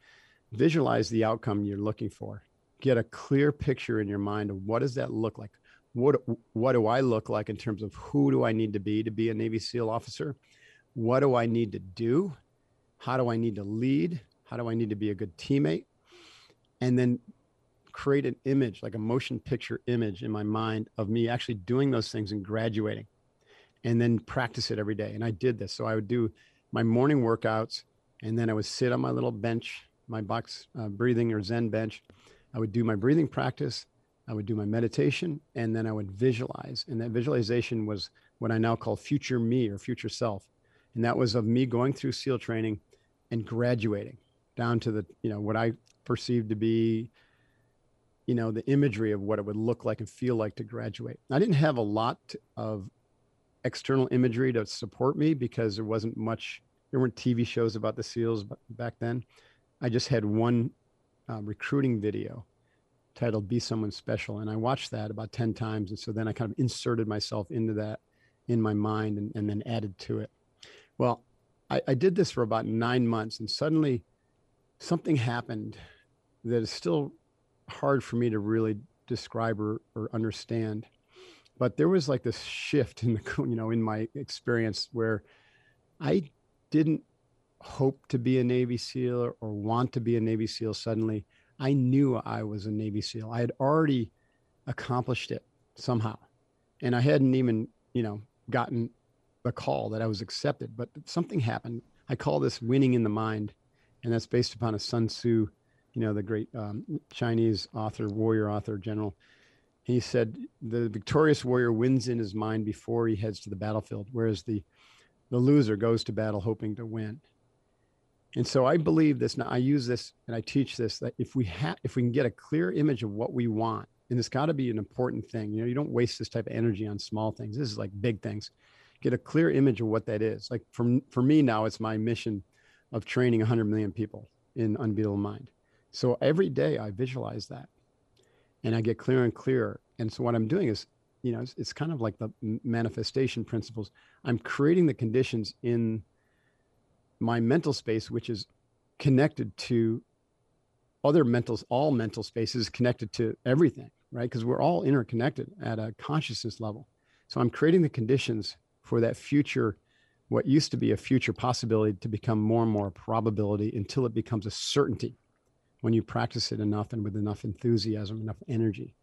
visualize the outcome you're looking for. Get a clear picture in your mind of what does that look like? What, what do I look like in terms of who do I need to be to be a Navy SEAL officer? What do I need to do how do I need to lead? How do I need to be a good teammate? And then create an image, like a motion picture image in my mind of me actually doing those things and graduating and then practice it every day. And I did this. So I would do my morning workouts and then I would sit on my little bench, my box uh, breathing or Zen bench. I would do my breathing practice. I would do my meditation and then I would visualize. And that visualization was what I now call future me or future self. And that was of me going through SEAL training and graduating down to the you know what I perceived to be you know the imagery of what it would look like and feel like to graduate. I didn't have a lot of external imagery to support me because there wasn't much there weren't TV shows about the SEALs back then. I just had one uh, recruiting video titled Be Someone Special. And I watched that about 10 times. And so then I kind of inserted myself into that in my mind and, and then added to it. Well, I, I did this for about nine months, and suddenly something happened that is still hard for me to really describe or, or understand. But there was like this shift in the you know in my experience where I didn't hope to be a Navy SEAL or want to be a Navy SEAL suddenly. I knew I was a Navy SEAL. I had already accomplished it somehow. And I hadn't even, you know, gotten the call that I was accepted, but something happened. I call this winning in the mind, and that's based upon a Sun Tzu, you know, the great um, Chinese author, warrior author, general. He said the victorious warrior wins in his mind before he heads to the battlefield, whereas the the loser goes to battle hoping to win. And so I believe this. Now I use this and I teach this that if we have, if we can get a clear image of what we want, and it's got to be an important thing. You know, you don't waste this type of energy on small things. This is like big things get a clear image of what that is. Like for, for me now, it's my mission of training 100 million people in Unbeatable Mind. So every day I visualize that and I get clearer and clearer. And so what I'm doing is, you know, it's, it's kind of like the manifestation principles. I'm creating the conditions in my mental space, which is connected to other mental, all mental spaces connected to everything, right? Because we're all interconnected at a consciousness level. So I'm creating the conditions for that future, what used to be a future possibility to become more and more probability until it becomes a certainty when you practice it enough and with enough enthusiasm, enough energy.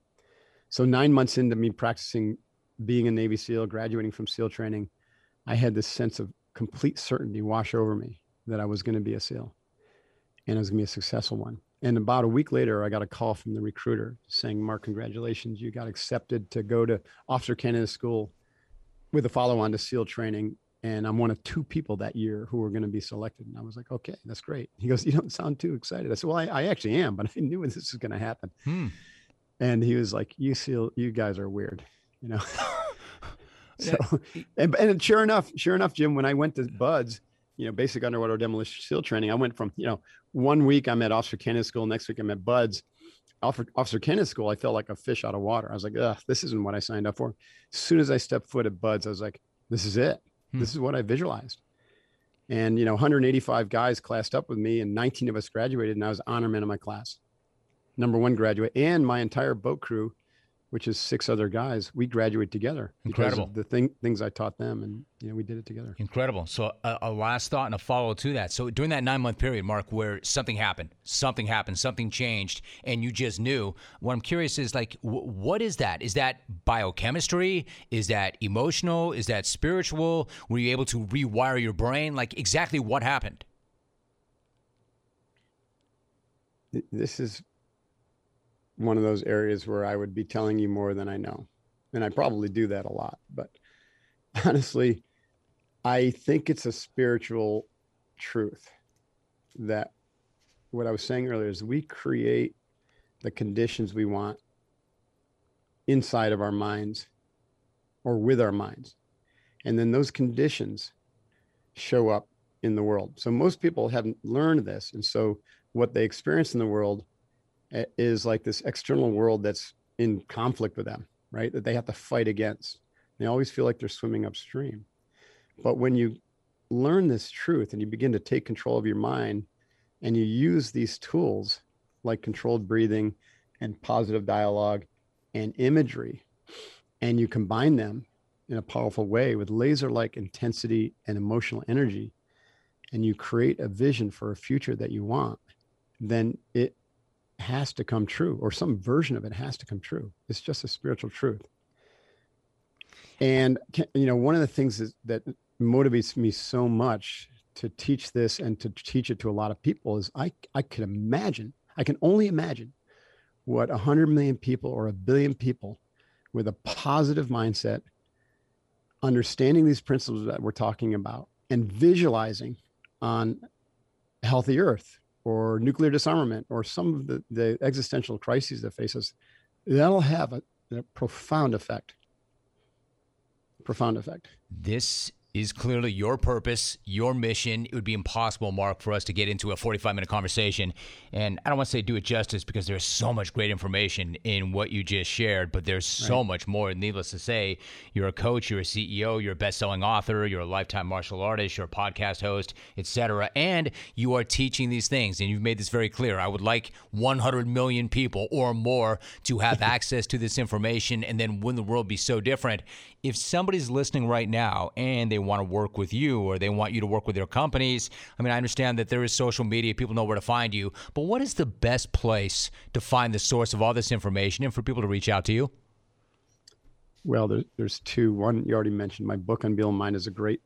So, nine months into me practicing being a Navy SEAL, graduating from SEAL training, I had this sense of complete certainty wash over me that I was going to be a SEAL and I was going to be a successful one. And about a week later, I got a call from the recruiter saying, Mark, congratulations. You got accepted to go to officer candidate school with a follow on to SEAL training. And I'm one of two people that year who were going to be selected. And I was like, okay, that's great. He goes, You don't sound too excited. I said, Well, I, I actually am, but I knew this was going to happen. Hmm. And he was like, You SEAL, you guys are weird, you know? so, and, and sure enough, sure enough, Jim, when I went to BUD/S, you know, basic underwater demolition SEAL training, I went from, you know, one week I'm at Officer Candidate School, next week I'm at BUD/S Officer Candidate School, I felt like a fish out of water. I was like, Ugh, this isn't what I signed up for. As soon as I stepped foot at BUD/S, I was like, this is it. Hmm. This is what I visualized. And, you know, 185 guys classed up with me and 19 of us graduated and I was honor man of my class. Number one graduate and my entire boat crew which is six other guys, we graduate together. Incredible. the thing, things I taught them, and you know, we did it together. Incredible. So a, a last thought and a follow to that. So during that nine month period, Mark, where something happened, something happened, something changed, and you just knew. What I'm curious is like, w- what is that? Is that biochemistry? Is that emotional? Is that spiritual? Were you able to rewire your brain? Like exactly what happened? This is one of those areas where I would be telling you more than I know. And I probably do that a lot. But honestly, I think it's a spiritual truth that what I was saying earlier is we create the conditions we want inside of our minds or with our minds. And then those conditions show up in the world. So most people haven't learned this. And so what they experience in the world is like this external world that's in conflict with them, right? That they have to fight against. They always feel like they're swimming upstream. But when you learn this truth and you begin to take control of your mind and you use these tools like controlled breathing and positive dialogue and imagery, and you combine them in a powerful way with laser like intensity and emotional energy, and you create a vision for a future that you want, then it has to come true, or some version of it has to come true. It's just a spiritual truth. And you know, one of the things is, that motivates me so much to teach this and to teach it to a lot of people is I I can imagine, I can only imagine what a hundred million people or a billion people with a positive mindset, understanding these principles that we're talking about, and visualizing on a healthy earth or nuclear disarmament or some of the, the existential crises that face us, that'll have a, a profound effect. Profound effect. This is clearly your purpose, your mission. It would be impossible, Mark, for us to get into a 45 minute conversation. And I don't want to say do it justice because there's so much great information in what you just shared, but there's so right. much more. Needless to say, you're a coach, you're a CEO, you're a best selling author, you're a lifetime martial artist, you're a podcast host, etc. And you are teaching these things. And you've made this very clear. I would like 100 million people or more to have access to this information. And then wouldn't the world be so different? If somebody's listening right now and they want to work with you or they want you to work with their companies. I mean, I understand that there is social media, people know where to find you, but what is the best place to find the source of all this information and for people to reach out to you? Well, there, there's two. One, you already mentioned my book, on Unbeatable Mind, is a great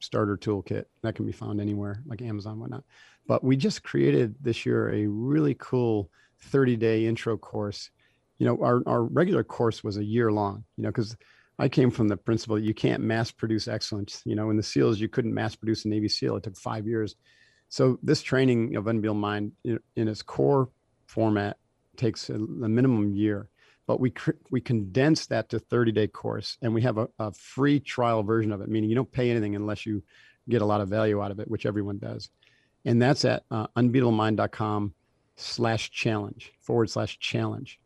starter toolkit that can be found anywhere like Amazon, whatnot. But we just created this year a really cool 30 day intro course. You know, our, our regular course was a year long, you know, because I came from the principle that you can't mass produce excellence. You know, in the SEALs, you couldn't mass produce a Navy SEAL. It took five years. So this training of Unbeatable Mind in, its core format takes a, a minimum year, but we we condense that to 30 day course, and we have a, a free trial version of it, meaning you don't pay anything unless you get a lot of value out of it, which everyone does. And that's at uh, unbeatablemind.com slash challenge forward slash challenge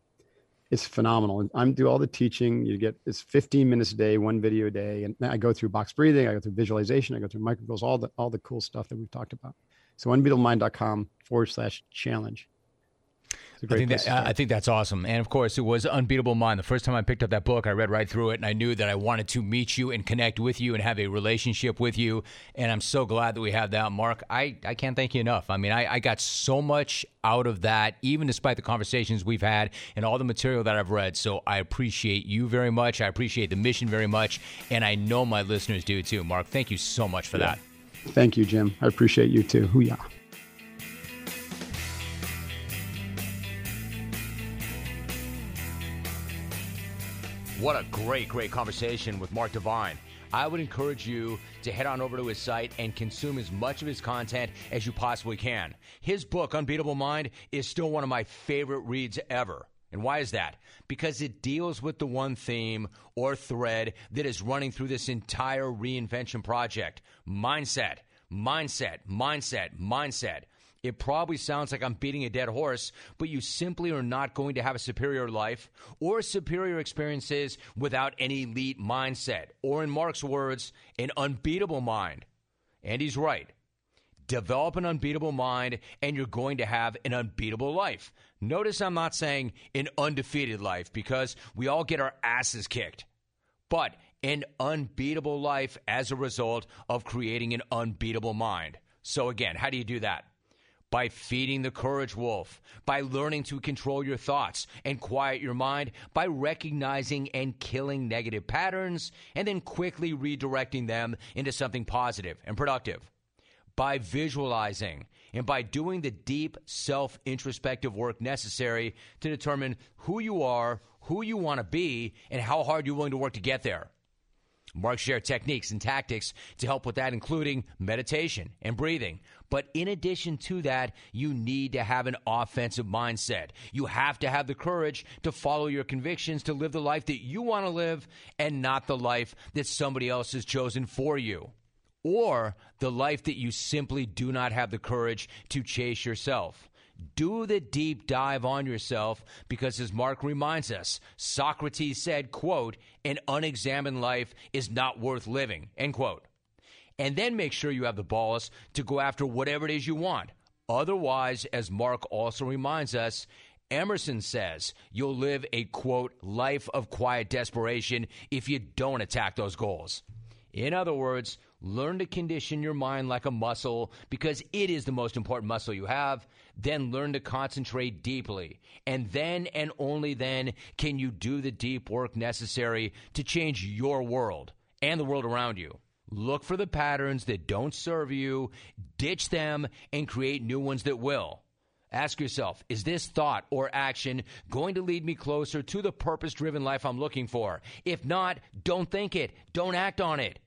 it's phenomenal. I'm do all the teaching. You get it's 15 minutes a day, one video a day, and I go through box breathing, I go through visualization, I go through microgoals, all the all the cool stuff that we've talked about. So unbeatablemind.com forward slash challenge. I think, that, I think that's awesome. And of course, it was Unbeatable Mind. The first time I picked up that book, I read right through it and I knew that I wanted to meet you and connect with you and have a relationship with you. And I'm so glad that we have that. Mark, I, I can't thank you enough. I mean, I, I got so much out of that, even despite the conversations we've had and all the material that I've read. So I appreciate you very much. I appreciate the mission very much. And I know my listeners do too. Mark, thank you so much for yeah. that. Thank you, Jim. I appreciate you too. Hoo-yah. What a great, great conversation with Mark Divine. I would encourage you to head on over to his site and consume as much of his content as you possibly can. His book, Unbeatable Mind, is still one of my favorite reads ever. And why is that? Because it deals with the one theme or thread that is running through this entire reinvention project mindset, mindset, mindset, mindset. It probably sounds like I'm beating a dead horse, but you simply are not going to have a superior life or superior experiences without an elite mindset, or in Mark's words, an unbeatable mind. And he's right. Develop an unbeatable mind, and you're going to have an unbeatable life. Notice I'm not saying an undefeated life because we all get our asses kicked, but an unbeatable life as a result of creating an unbeatable mind. So, again, how do you do that? By feeding the courage wolf, by learning to control your thoughts and quiet your mind, by recognizing and killing negative patterns, and then quickly redirecting them into something positive and productive by visualizing and by doing the deep self introspective work necessary to determine who you are, who you want to be, and how hard you're willing to work to get there. Mark shared techniques and tactics to help with that, including meditation and breathing. But in addition to that, you need to have an offensive mindset. You have to have the courage to follow your convictions, to live the life that you want to live, and not the life that somebody else has chosen for you or the life that you simply do not have the courage to chase yourself. Do the deep dive on yourself because as Mark reminds us, Socrates said, quote, an unexamined life is not worth living, end quote. And then make sure you have the balls to go after whatever it is you want. Otherwise, as Mark also reminds us, Emerson says you'll live a quote, life of quiet desperation if you don't attack those goals. In other words, Learn to condition your mind like a muscle because it is the most important muscle you have. Then learn to concentrate deeply. And then and only then can you do the deep work necessary to change your world and the world around you. Look for the patterns that don't serve you, ditch them, and create new ones that will. Ask yourself, is this thought or action going to lead me closer to the purpose driven life I'm looking for? If not, don't think it, don't act on it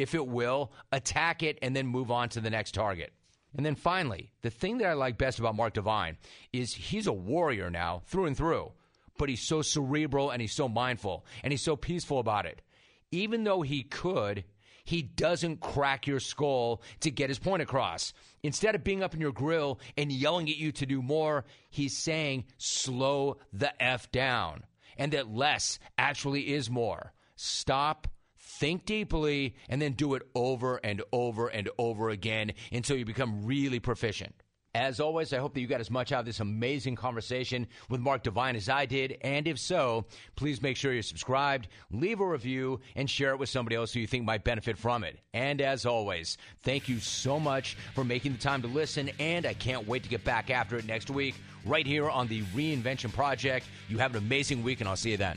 if it will, attack it, and then move on to the next target. And then finally, the thing that I like best about Mark Divine is he's a warrior now through and through, but he's so cerebral and he's so mindful and he's so peaceful about it. Even though he could, he doesn't crack your skull to get his point across. Instead of being up in your grill and yelling at you to do more, he's saying, slow the F down, and that less actually is more. Stop think deeply, and then do it over and over and over again until you become really proficient. As always, I hope that you got as much out of this amazing conversation with Mark Divine as I did. And if so, please make sure you're subscribed, leave a review, and share it with somebody else who you think might benefit from it. And as always, thank you so much for making the time to listen. And I can't wait to get back after it next week, right here on the Reinvention Project. You have an amazing week, and I'll see you then.